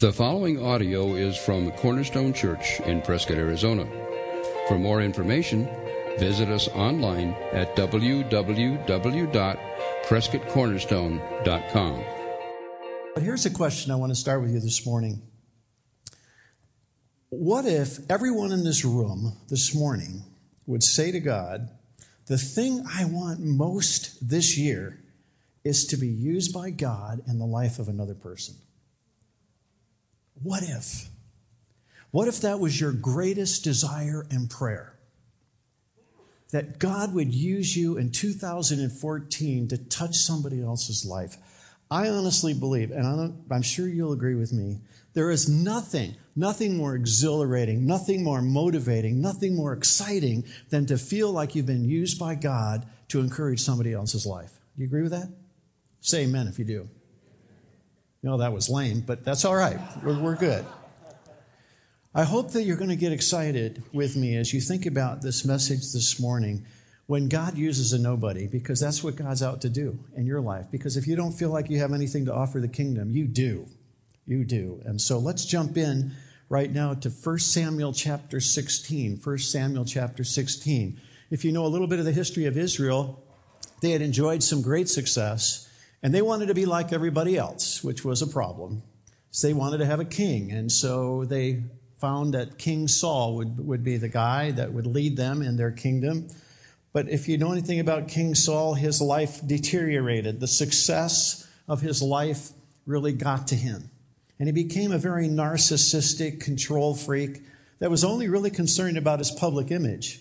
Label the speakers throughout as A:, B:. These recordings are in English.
A: The following audio is from Cornerstone Church in Prescott, Arizona. For more information, visit us online at www.prescottcornerstone.com.
B: But here's a question I want to start with you this morning. What if everyone in this room this morning would say to God, The thing I want most this year is to be used by God in the life of another person? What if? What if that was your greatest desire and prayer? That God would use you in 2014 to touch somebody else's life. I honestly believe, and I'm sure you'll agree with me, there is nothing, nothing more exhilarating, nothing more motivating, nothing more exciting than to feel like you've been used by God to encourage somebody else's life. Do you agree with that? Say amen if you do. No, that was lame, but that's all right. We're, we're good. I hope that you're going to get excited with me as you think about this message this morning when God uses a nobody, because that's what God's out to do in your life. Because if you don't feel like you have anything to offer the kingdom, you do. You do. And so let's jump in right now to 1 Samuel chapter 16. 1 Samuel chapter 16. If you know a little bit of the history of Israel, they had enjoyed some great success. And they wanted to be like everybody else, which was a problem. So they wanted to have a king. And so they found that King Saul would, would be the guy that would lead them in their kingdom. But if you know anything about King Saul, his life deteriorated. The success of his life really got to him. And he became a very narcissistic control freak that was only really concerned about his public image.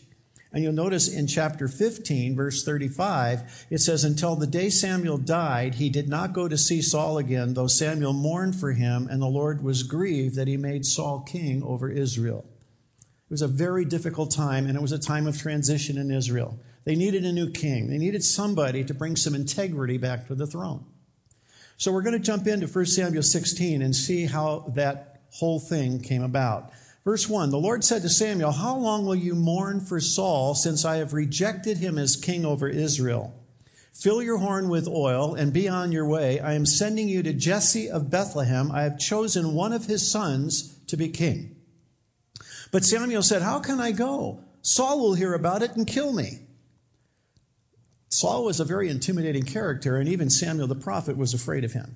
B: And you'll notice in chapter 15, verse 35, it says, Until the day Samuel died, he did not go to see Saul again, though Samuel mourned for him, and the Lord was grieved that he made Saul king over Israel. It was a very difficult time, and it was a time of transition in Israel. They needed a new king, they needed somebody to bring some integrity back to the throne. So we're going to jump into 1 Samuel 16 and see how that whole thing came about. Verse 1 The Lord said to Samuel, How long will you mourn for Saul, since I have rejected him as king over Israel? Fill your horn with oil and be on your way. I am sending you to Jesse of Bethlehem. I have chosen one of his sons to be king. But Samuel said, How can I go? Saul will hear about it and kill me. Saul was a very intimidating character, and even Samuel the prophet was afraid of him.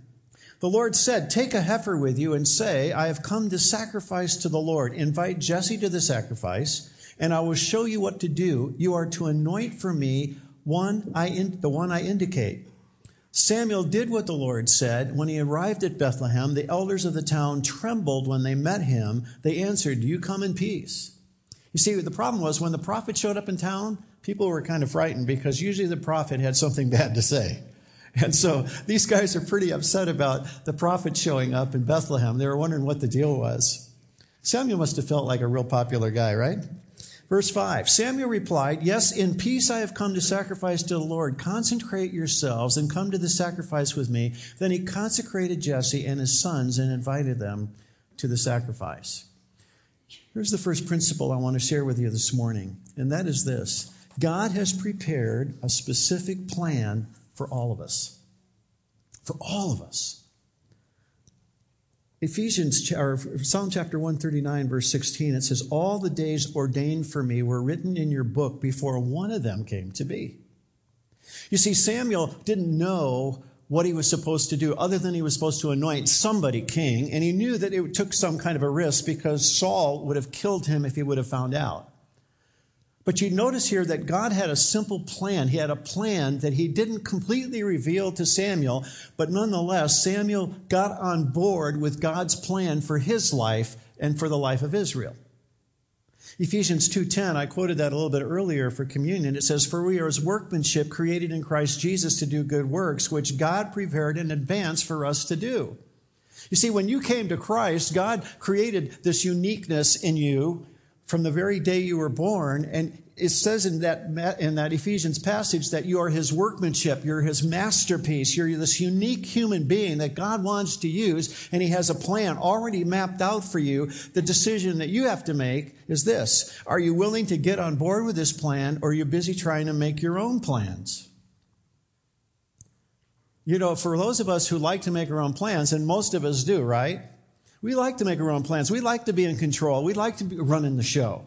B: The Lord said, Take a heifer with you and say, I have come to sacrifice to the Lord. Invite Jesse to the sacrifice, and I will show you what to do. You are to anoint for me one I in, the one I indicate. Samuel did what the Lord said. When he arrived at Bethlehem, the elders of the town trembled when they met him. They answered, You come in peace. You see, the problem was when the prophet showed up in town, people were kind of frightened because usually the prophet had something bad to say. And so these guys are pretty upset about the prophet showing up in Bethlehem. They were wondering what the deal was. Samuel must have felt like a real popular guy, right? Verse 5 Samuel replied, Yes, in peace I have come to sacrifice to the Lord. Consecrate yourselves and come to the sacrifice with me. Then he consecrated Jesse and his sons and invited them to the sacrifice. Here's the first principle I want to share with you this morning, and that is this God has prepared a specific plan for all of us. For all of us. Ephesians or Psalm chapter 139 verse 16 it says all the days ordained for me were written in your book before one of them came to be. You see Samuel didn't know what he was supposed to do other than he was supposed to anoint somebody king and he knew that it took some kind of a risk because Saul would have killed him if he would have found out. But you notice here that God had a simple plan. He had a plan that he didn't completely reveal to Samuel, but nonetheless, Samuel got on board with God's plan for his life and for the life of Israel. Ephesians 2:10, I quoted that a little bit earlier for communion. It says, "For we are his workmanship created in Christ Jesus to do good works, which God prepared in advance for us to do." You see, when you came to Christ, God created this uniqueness in you from the very day you were born. And it says in that, in that Ephesians passage that you are his workmanship, you're his masterpiece, you're this unique human being that God wants to use, and he has a plan already mapped out for you. The decision that you have to make is this Are you willing to get on board with this plan, or are you busy trying to make your own plans? You know, for those of us who like to make our own plans, and most of us do, right? We like to make our own plans. We like to be in control. We like to be running the show.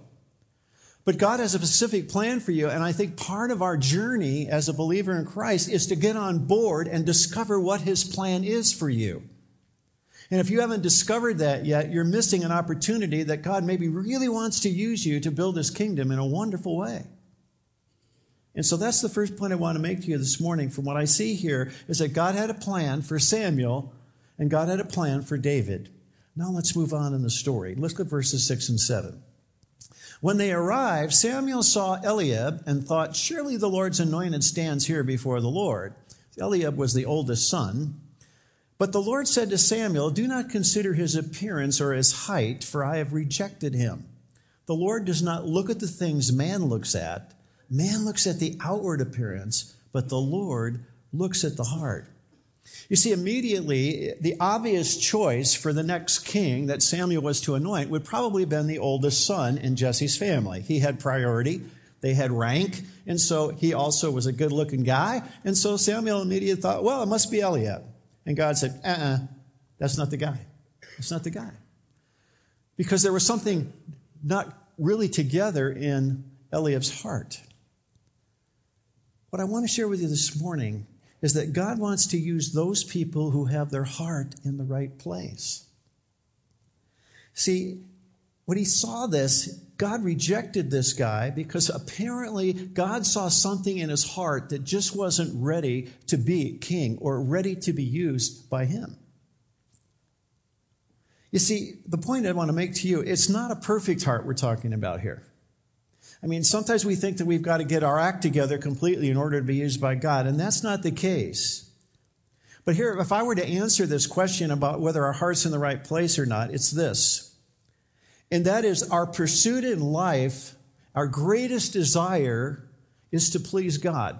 B: But God has a specific plan for you. And I think part of our journey as a believer in Christ is to get on board and discover what his plan is for you. And if you haven't discovered that yet, you're missing an opportunity that God maybe really wants to use you to build his kingdom in a wonderful way. And so that's the first point I want to make to you this morning from what I see here is that God had a plan for Samuel and God had a plan for David. Now let's move on in the story. Let's look at verses 6 and 7. When they arrived, Samuel saw Eliab and thought, Surely the Lord's anointed stands here before the Lord. Eliab was the oldest son. But the Lord said to Samuel, Do not consider his appearance or his height, for I have rejected him. The Lord does not look at the things man looks at. Man looks at the outward appearance, but the Lord looks at the heart. You see, immediately, the obvious choice for the next king that Samuel was to anoint would probably have been the oldest son in Jesse's family. He had priority, they had rank, and so he also was a good looking guy. And so Samuel immediately thought, well, it must be Eliab. And God said, uh uh-uh, uh, that's not the guy. That's not the guy. Because there was something not really together in Eliab's heart. What I want to share with you this morning is that God wants to use those people who have their heart in the right place. See, when he saw this, God rejected this guy because apparently God saw something in his heart that just wasn't ready to be king or ready to be used by him. You see, the point I want to make to you, it's not a perfect heart we're talking about here. I mean, sometimes we think that we've got to get our act together completely in order to be used by God, and that's not the case. But here, if I were to answer this question about whether our heart's in the right place or not, it's this. And that is our pursuit in life, our greatest desire is to please God.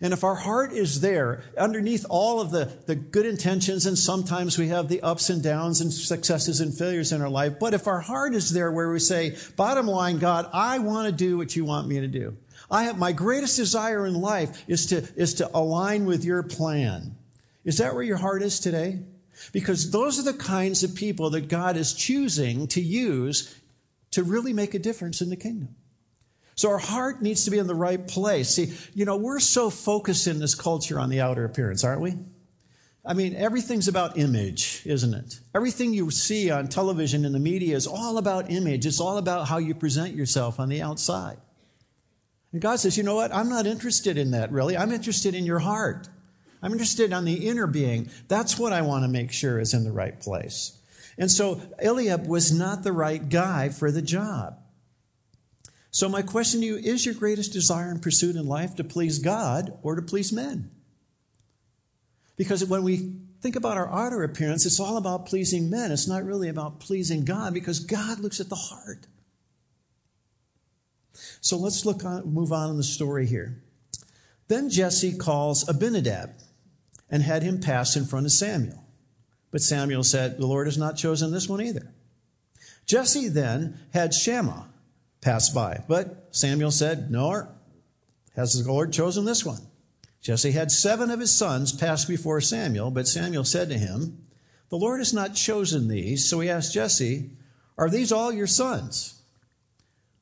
B: And if our heart is there, underneath all of the, the good intentions, and sometimes we have the ups and downs and successes and failures in our life, but if our heart is there where we say, bottom line, God, I want to do what you want me to do. I have my greatest desire in life is to, is to align with your plan. Is that where your heart is today? Because those are the kinds of people that God is choosing to use to really make a difference in the kingdom. So our heart needs to be in the right place. See, you know, we're so focused in this culture on the outer appearance, aren't we? I mean, everything's about image, isn't it? Everything you see on television and the media is all about image. It's all about how you present yourself on the outside. And God says, you know what? I'm not interested in that, really. I'm interested in your heart. I'm interested on the inner being. That's what I want to make sure is in the right place. And so Eliab was not the right guy for the job. So, my question to you is your greatest desire and pursuit in life to please God or to please men? Because when we think about our outer appearance, it's all about pleasing men. It's not really about pleasing God because God looks at the heart. So let's look on, move on in the story here. Then Jesse calls Abinadab and had him pass in front of Samuel. But Samuel said, The Lord has not chosen this one either. Jesse then had Shammah pass by. But Samuel said, No, has the Lord chosen this one? Jesse had seven of his sons pass before Samuel, but Samuel said to him, The Lord has not chosen these. So he asked Jesse, Are these all your sons?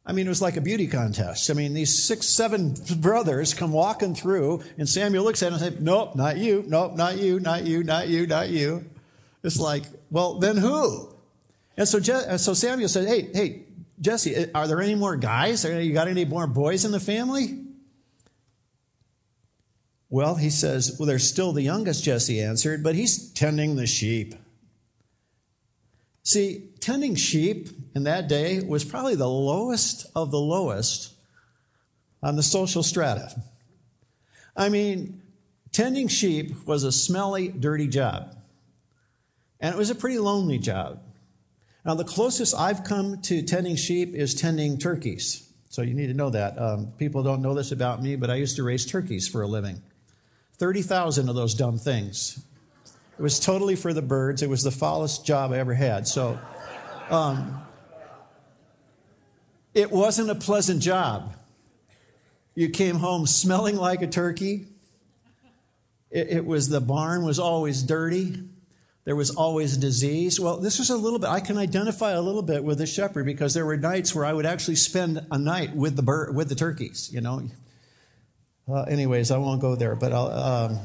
B: I mean, it was like a beauty contest. I mean, these six, seven brothers come walking through, and Samuel looks at them and says, Nope, not you. Nope, not you, not you, not you, not you. It's like, Well, then who? And so, so Samuel said, Hey, hey, Jesse, uh, are there any more guys? You got any more boys in the family? Well, he says, Well, there's still the youngest, Jesse answered, but he's tending the sheep. See, tending sheep in that day was probably the lowest of the lowest on the social strata. I mean, tending sheep was a smelly, dirty job. And it was a pretty lonely job. Now, the closest I've come to tending sheep is tending turkeys. So you need to know that. Um, people don't know this about me, but I used to raise turkeys for a living. 30,000 of those dumb things. It was totally for the birds. It was the foulest job I ever had. So um, it wasn't a pleasant job. You came home smelling like a turkey. It, it was the barn was always dirty. There was always disease. Well, this was a little bit, I can identify a little bit with the shepherd because there were nights where I would actually spend a night with the with the turkeys, you know. Uh, anyways, I won't go there, but um,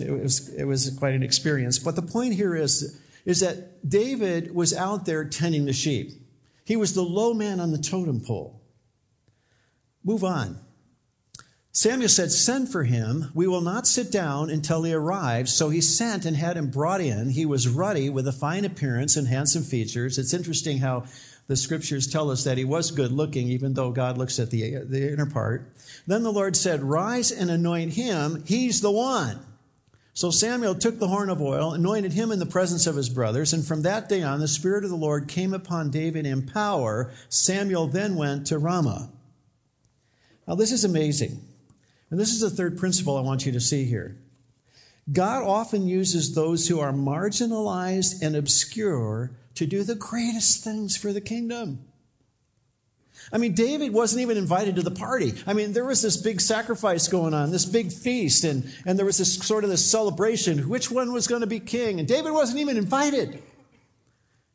B: it, was, it was quite an experience. But the point here is, is that David was out there tending the sheep. He was the low man on the totem pole. Move on. Samuel said, Send for him. We will not sit down until he arrives. So he sent and had him brought in. He was ruddy with a fine appearance and handsome features. It's interesting how the scriptures tell us that he was good looking, even though God looks at the, the inner part. Then the Lord said, Rise and anoint him. He's the one. So Samuel took the horn of oil, anointed him in the presence of his brothers, and from that day on the Spirit of the Lord came upon David in power. Samuel then went to Ramah. Now, this is amazing. And this is the third principle I want you to see here. God often uses those who are marginalized and obscure to do the greatest things for the kingdom. I mean, David wasn't even invited to the party. I mean, there was this big sacrifice going on, this big feast, and, and there was this sort of this celebration. Which one was going to be king? And David wasn't even invited.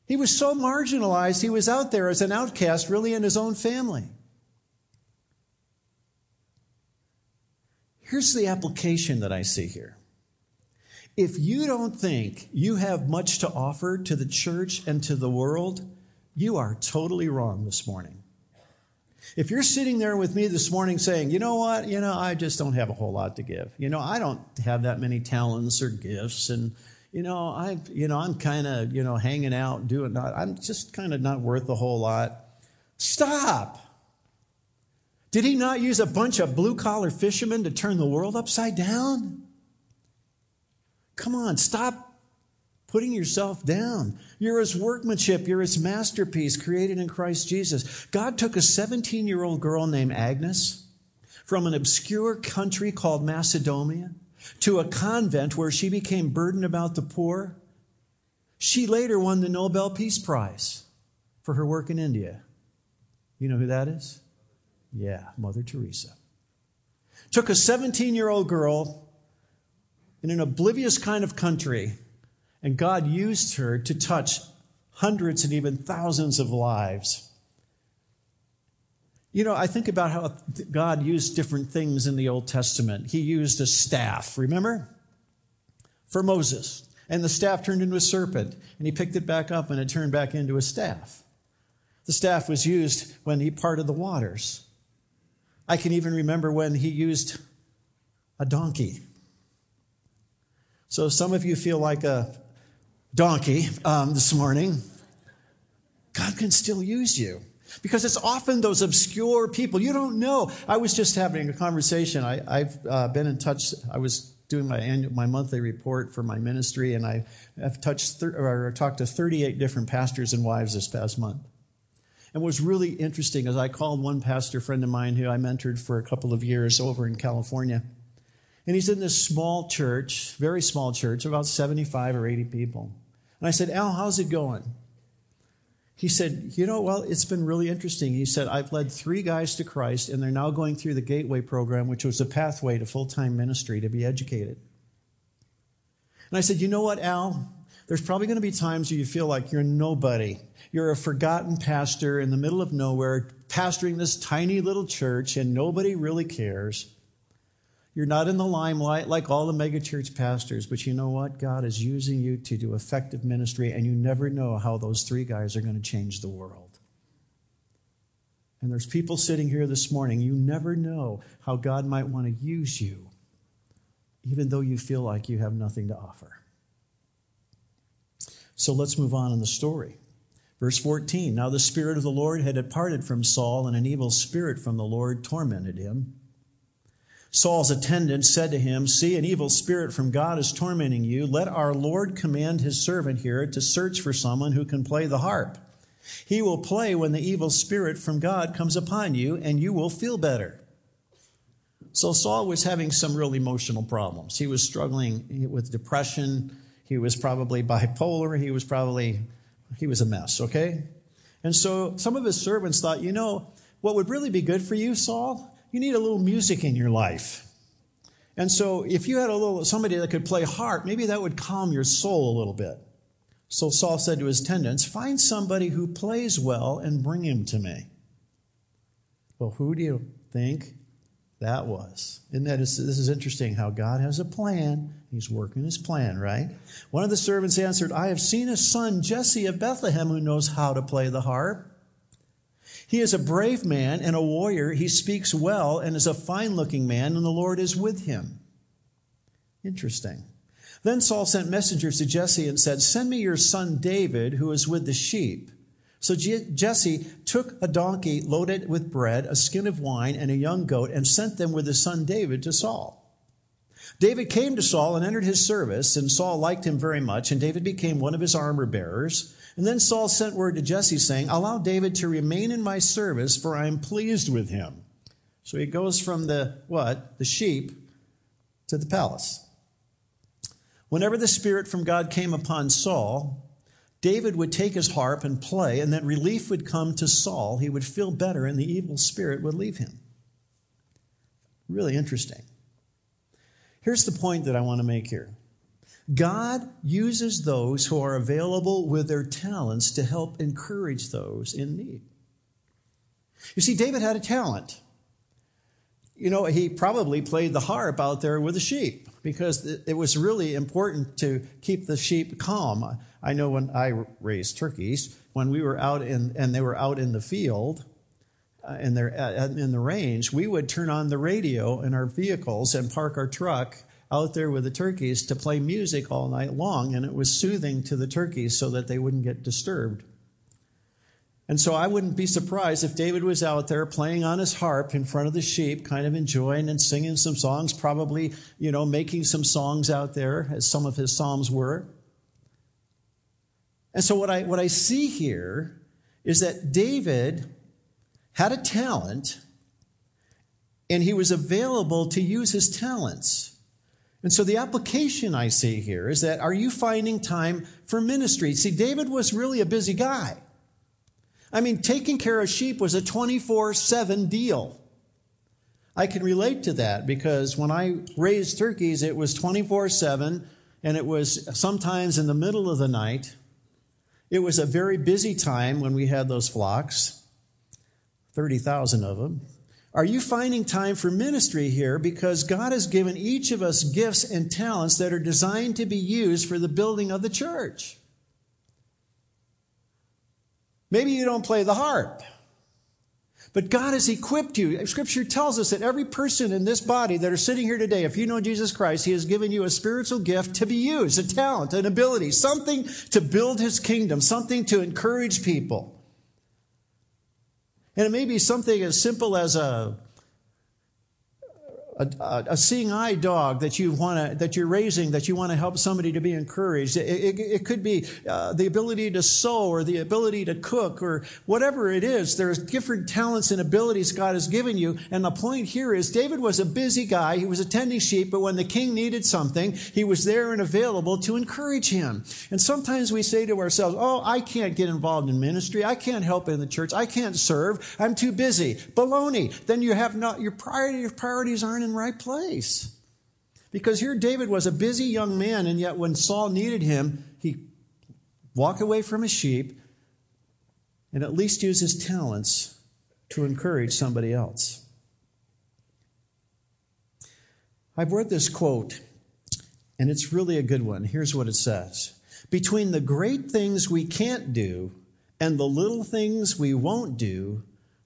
B: He was so marginalized, he was out there as an outcast, really in his own family. Here's the application that I see here. If you don't think you have much to offer to the church and to the world, you are totally wrong this morning. If you're sitting there with me this morning saying, you know what, you know, I just don't have a whole lot to give. You know, I don't have that many talents or gifts and you know, I you know, I'm kind of, you know, hanging out doing not I'm just kind of not worth a whole lot. Stop. Did he not use a bunch of blue collar fishermen to turn the world upside down? Come on, stop putting yourself down. You're his workmanship, you're his masterpiece created in Christ Jesus. God took a 17 year old girl named Agnes from an obscure country called Macedonia to a convent where she became burdened about the poor. She later won the Nobel Peace Prize for her work in India. You know who that is? Yeah, Mother Teresa. Took a 17 year old girl in an oblivious kind of country, and God used her to touch hundreds and even thousands of lives. You know, I think about how God used different things in the Old Testament. He used a staff, remember? For Moses. And the staff turned into a serpent, and he picked it back up, and it turned back into a staff. The staff was used when he parted the waters. I can even remember when he used a donkey. So some of you feel like a donkey um, this morning. God can still use you because it's often those obscure people you don't know. I was just having a conversation. I, have uh, been in touch. I was doing my annual, my monthly report for my ministry, and I have touched thir- or talked to 38 different pastors and wives this past month. And what was really interesting is I called one pastor friend of mine who I mentored for a couple of years over in California. And he's in this small church, very small church, about 75 or 80 people. And I said, Al, how's it going? He said, You know, well, it's been really interesting. He said, I've led three guys to Christ, and they're now going through the Gateway program, which was a pathway to full time ministry to be educated. And I said, You know what, Al? There's probably going to be times where you feel like you're nobody. You're a forgotten pastor in the middle of nowhere, pastoring this tiny little church, and nobody really cares. You're not in the limelight like all the megachurch pastors, but you know what? God is using you to do effective ministry, and you never know how those three guys are going to change the world. And there's people sitting here this morning, you never know how God might want to use you, even though you feel like you have nothing to offer. So let's move on in the story. Verse 14 Now the Spirit of the Lord had departed from Saul, and an evil spirit from the Lord tormented him. Saul's attendant said to him, See, an evil spirit from God is tormenting you. Let our Lord command his servant here to search for someone who can play the harp. He will play when the evil spirit from God comes upon you, and you will feel better. So Saul was having some real emotional problems. He was struggling with depression he was probably bipolar. He was probably, he was a mess, okay? And so some of his servants thought, you know, what would really be good for you, Saul? You need a little music in your life. And so if you had a little, somebody that could play harp, maybe that would calm your soul a little bit. So Saul said to his attendants, Find somebody who plays well and bring him to me. Well, who do you think that was? Isn't that, this is interesting how God has a plan. He's working his plan, right? One of the servants answered, I have seen a son, Jesse of Bethlehem, who knows how to play the harp. He is a brave man and a warrior. He speaks well and is a fine looking man, and the Lord is with him. Interesting. Then Saul sent messengers to Jesse and said, Send me your son David, who is with the sheep. So Jesse took a donkey loaded with bread, a skin of wine, and a young goat, and sent them with his son David to Saul. David came to Saul and entered his service, and Saul liked him very much, and David became one of his armor bearers. And then Saul sent word to Jesse, saying, Allow David to remain in my service, for I am pleased with him. So he goes from the what? The sheep to the palace. Whenever the Spirit from God came upon Saul, David would take his harp and play, and then relief would come to Saul. He would feel better, and the evil spirit would leave him. Really interesting. Here's the point that I want to make here God uses those who are available with their talents to help encourage those in need. You see, David had a talent. You know, he probably played the harp out there with the sheep because it was really important to keep the sheep calm. I know when I raised turkeys, when we were out in, and they were out in the field, uh, in, their, uh, in the range, we would turn on the radio in our vehicles and park our truck out there with the turkeys to play music all night long, and it was soothing to the turkeys so that they wouldn't get disturbed. And so I wouldn't be surprised if David was out there playing on his harp in front of the sheep, kind of enjoying and singing some songs, probably, you know, making some songs out there, as some of his psalms were. And so what I, what I see here is that David had a talent and he was available to use his talents. And so the application I see here is that are you finding time for ministry? See, David was really a busy guy. I mean, taking care of sheep was a 24 7 deal. I can relate to that because when I raised turkeys, it was 24 7, and it was sometimes in the middle of the night. It was a very busy time when we had those flocks 30,000 of them. Are you finding time for ministry here? Because God has given each of us gifts and talents that are designed to be used for the building of the church. Maybe you don't play the harp. But God has equipped you. Scripture tells us that every person in this body that are sitting here today, if you know Jesus Christ, He has given you a spiritual gift to be used, a talent, an ability, something to build His kingdom, something to encourage people. And it may be something as simple as a a, a, seeing eye dog that you want to that you're raising that you want to help somebody to be encouraged. It, it, it could be uh, the ability to sew or the ability to cook or whatever it is. There's different talents and abilities God has given you. And the point here is David was a busy guy. He was attending sheep, but when the king needed something, he was there and available to encourage him. And sometimes we say to ourselves, "Oh, I can't get involved in ministry. I can't help in the church. I can't serve. I'm too busy." Baloney. Then you have not your priority. Your priorities aren't in in right place. Because here David was a busy young man, and yet when Saul needed him, he walked away from his sheep and at least used his talents to encourage somebody else. I've read this quote, and it's really a good one. Here's what it says Between the great things we can't do and the little things we won't do,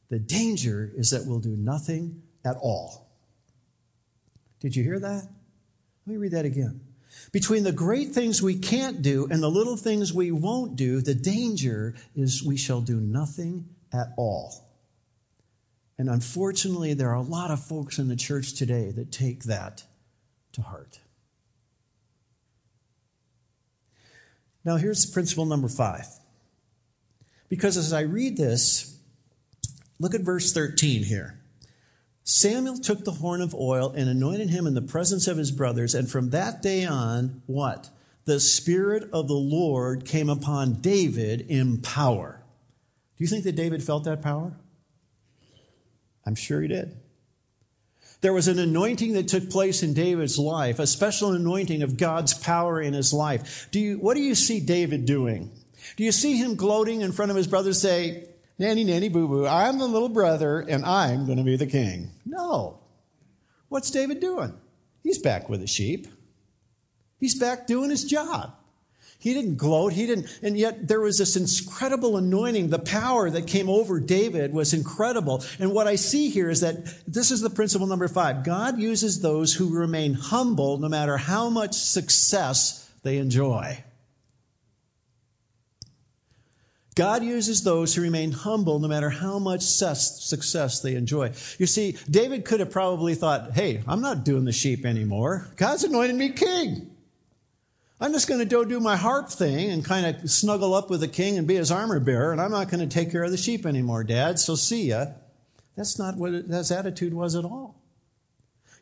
B: the danger is that we'll do nothing at all. Did you hear that? Let me read that again. Between the great things we can't do and the little things we won't do, the danger is we shall do nothing at all. And unfortunately, there are a lot of folks in the church today that take that to heart. Now, here's principle number five. Because as I read this, look at verse 13 here. Samuel took the horn of oil and anointed him in the presence of his brothers. And from that day on, what? The Spirit of the Lord came upon David in power. Do you think that David felt that power? I'm sure he did. There was an anointing that took place in David's life, a special anointing of God's power in his life. Do you, what do you see David doing? Do you see him gloating in front of his brothers, say, Nanny, nanny, boo boo, I'm the little brother and I'm going to be the king? No. What's David doing? He's back with the sheep. He's back doing his job. He didn't gloat. He didn't, and yet there was this incredible anointing. The power that came over David was incredible. And what I see here is that this is the principle number five. God uses those who remain humble no matter how much success they enjoy. God uses those who remain humble no matter how much success they enjoy. You see, David could have probably thought, hey, I'm not doing the sheep anymore. God's anointed me king. I'm just going to go do my harp thing and kind of snuggle up with the king and be his armor bearer, and I'm not going to take care of the sheep anymore, Dad, so see ya. That's not what his attitude was at all.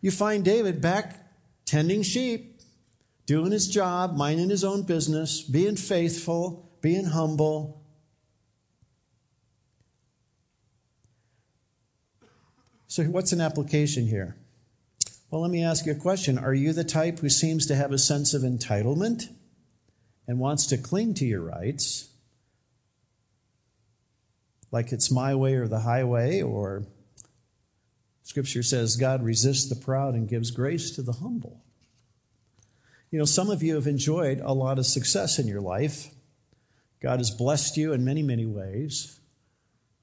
B: You find David back tending sheep, doing his job, minding his own business, being faithful, being humble. So, what's an application here? Well, let me ask you a question. Are you the type who seems to have a sense of entitlement and wants to cling to your rights? Like it's my way or the highway, or Scripture says God resists the proud and gives grace to the humble. You know, some of you have enjoyed a lot of success in your life. God has blessed you in many, many ways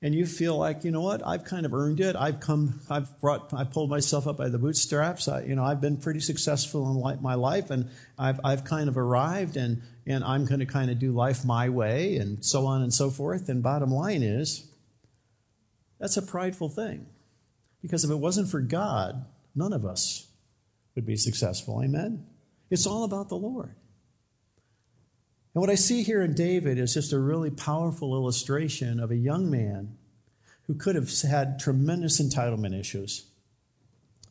B: and you feel like, you know what, I've kind of earned it. I've come, I've brought, I pulled myself up by the bootstraps. I, you know, I've been pretty successful in my life and I've, I've kind of arrived and, and I'm going to kind of do life my way and so on and so forth. And bottom line is, that's a prideful thing. Because if it wasn't for God, none of us would be successful. Amen? It's all about the Lord. And what I see here in David is just a really powerful illustration of a young man who could have had tremendous entitlement issues.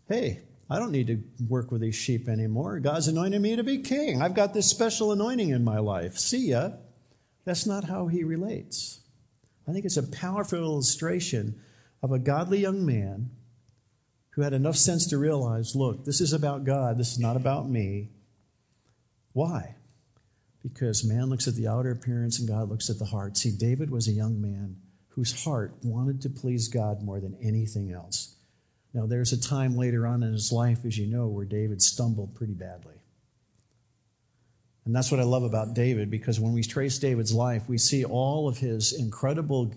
B: Hey, I don't need to work with these sheep anymore. God's anointed me to be king. I've got this special anointing in my life. See ya. That's not how he relates. I think it's a powerful illustration of a godly young man who had enough sense to realize look, this is about God, this is not about me. Why? Because man looks at the outer appearance and God looks at the heart. See, David was a young man whose heart wanted to please God more than anything else. Now, there's a time later on in his life, as you know, where David stumbled pretty badly. And that's what I love about David, because when we trace David's life, we see all of his incredible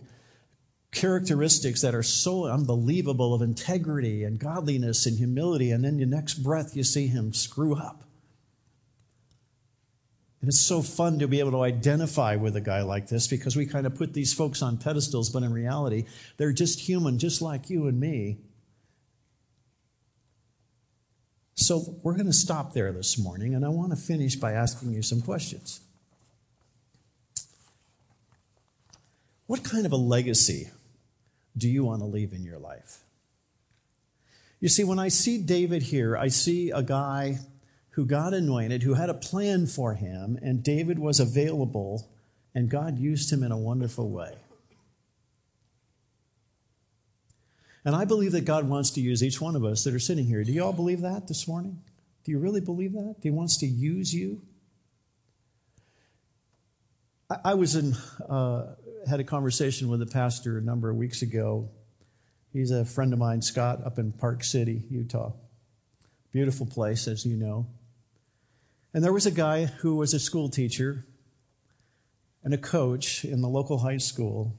B: characteristics that are so unbelievable of integrity and godliness and humility. And then the next breath, you see him screw up. And it's so fun to be able to identify with a guy like this because we kind of put these folks on pedestals, but in reality, they're just human, just like you and me. So we're going to stop there this morning, and I want to finish by asking you some questions. What kind of a legacy do you want to leave in your life? You see, when I see David here, I see a guy who God anointed, who had a plan for him, and David was available, and God used him in a wonderful way. And I believe that God wants to use each one of us that are sitting here. Do you all believe that this morning? Do you really believe that? He wants to use you? I, was in, uh, had a conversation with a pastor a number of weeks ago. He's a friend of mine, Scott, up in Park City, Utah. Beautiful place, as you know. And there was a guy who was a school teacher and a coach in the local high school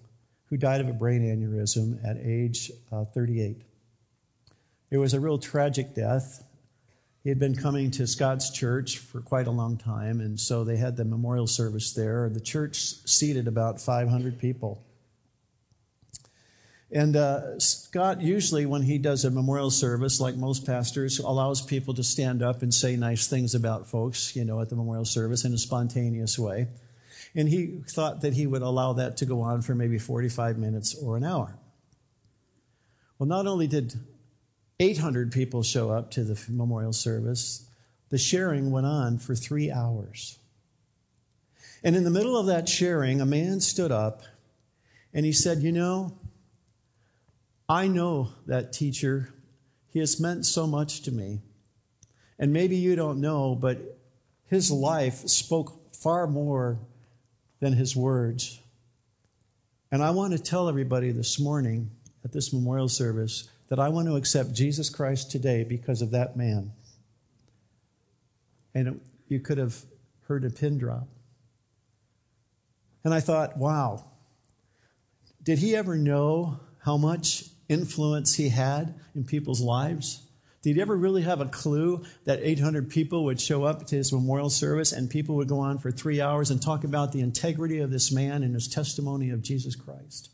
B: who died of a brain aneurysm at age uh, 38. It was a real tragic death. He had been coming to Scott's church for quite a long time, and so they had the memorial service there. The church seated about 500 people. And uh, Scott usually, when he does a memorial service, like most pastors, allows people to stand up and say nice things about folks, you know, at the memorial service in a spontaneous way. And he thought that he would allow that to go on for maybe 45 minutes or an hour. Well, not only did 800 people show up to the memorial service, the sharing went on for three hours. And in the middle of that sharing, a man stood up and he said, You know, I know that teacher. He has meant so much to me. And maybe you don't know, but his life spoke far more than his words. And I want to tell everybody this morning at this memorial service that I want to accept Jesus Christ today because of that man. And it, you could have heard a pin drop. And I thought, wow, did he ever know how much influence he had in people's lives? Did he ever really have a clue that 800 people would show up to his memorial service and people would go on for three hours and talk about the integrity of this man and his testimony of Jesus Christ?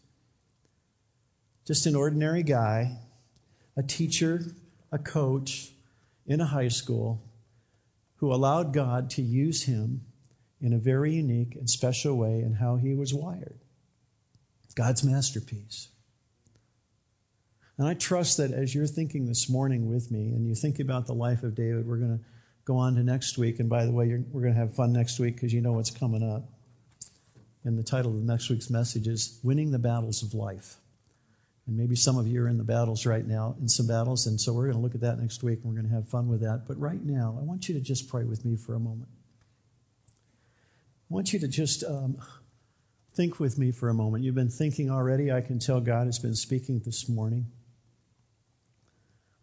B: Just an ordinary guy, a teacher, a coach in a high school who allowed God to use him in a very unique and special way in how he was wired. God's masterpiece. And I trust that as you're thinking this morning with me and you think about the life of David, we're going to go on to next week. And by the way, we're going to have fun next week because you know what's coming up. And the title of next week's message is Winning the Battles of Life. And maybe some of you are in the battles right now, in some battles. And so we're going to look at that next week and we're going to have fun with that. But right now, I want you to just pray with me for a moment. I want you to just um, think with me for a moment. You've been thinking already. I can tell God has been speaking this morning.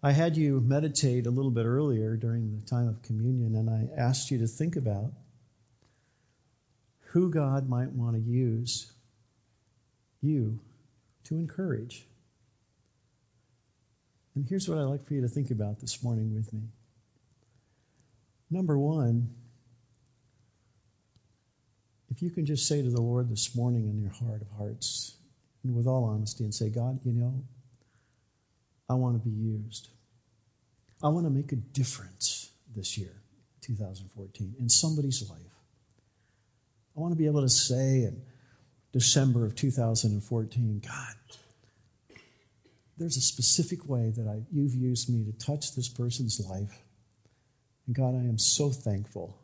B: I had you meditate a little bit earlier during the time of communion, and I asked you to think about who God might want to use you to encourage. And here's what I'd like for you to think about this morning with me. Number one, if you can just say to the Lord this morning in your heart of hearts, and with all honesty, and say, God, you know, I want to be used. I want to make a difference this year, 2014, in somebody's life. I want to be able to say in December of 2014, God, there's a specific way that I, you've used me to touch this person's life. And God, I am so thankful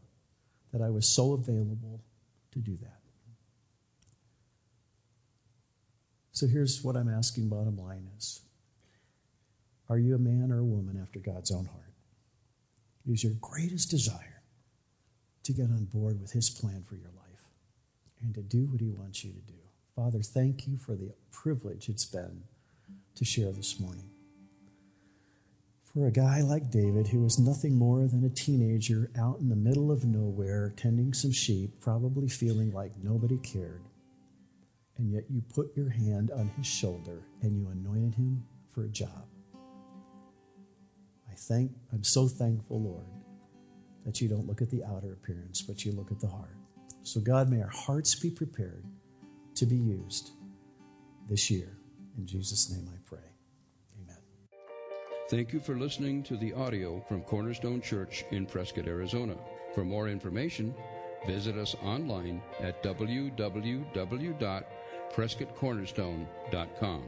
B: that I was so available to do that. So here's what I'm asking bottom line is are you a man or a woman after God's own heart? It is your greatest desire to get on board with His plan for your life and to do what He wants you to do. Father, thank you for the privilege it's been to share this morning. For a guy like David, who was nothing more than a teenager out in the middle of nowhere tending some sheep, probably feeling like nobody cared, and yet you put your hand on his shoulder and you anointed him for a job. I thank, I'm so thankful, Lord, that you don't look at the outer appearance, but you look at the heart. So, God, may our hearts be prepared to be used this year. In Jesus' name I pray. Amen.
A: Thank you for listening to the audio from Cornerstone Church in Prescott, Arizona. For more information, visit us online at www.prescottcornerstone.com.